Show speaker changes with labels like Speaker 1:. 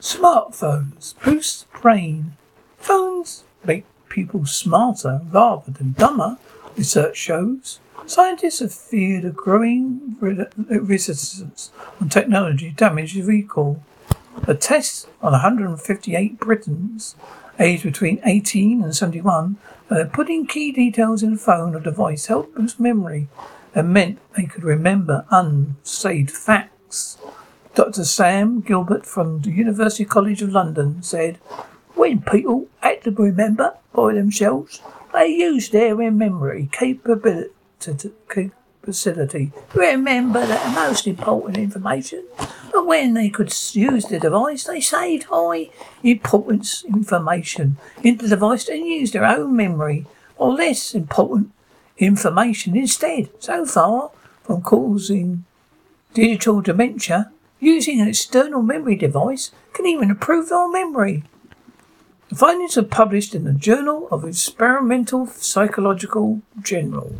Speaker 1: Smartphones boost brain. Phones make people smarter rather than dumber, research shows. Scientists have feared a growing resistance on technology damages recall. A test on 158 Britons aged between 18 and 71 that putting key details in a phone or device helped boost memory and meant they could remember unsaved facts. Dr. Sam Gilbert from the University College of London said, When people had to remember by themselves, they used their memory capability facility to remember the most important information. But when they could use the device, they saved high importance information in the device and used their own memory or less important information instead. So far from causing digital dementia, using an external memory device can even improve our memory. The findings are published in the Journal of Experimental Psychological Journal.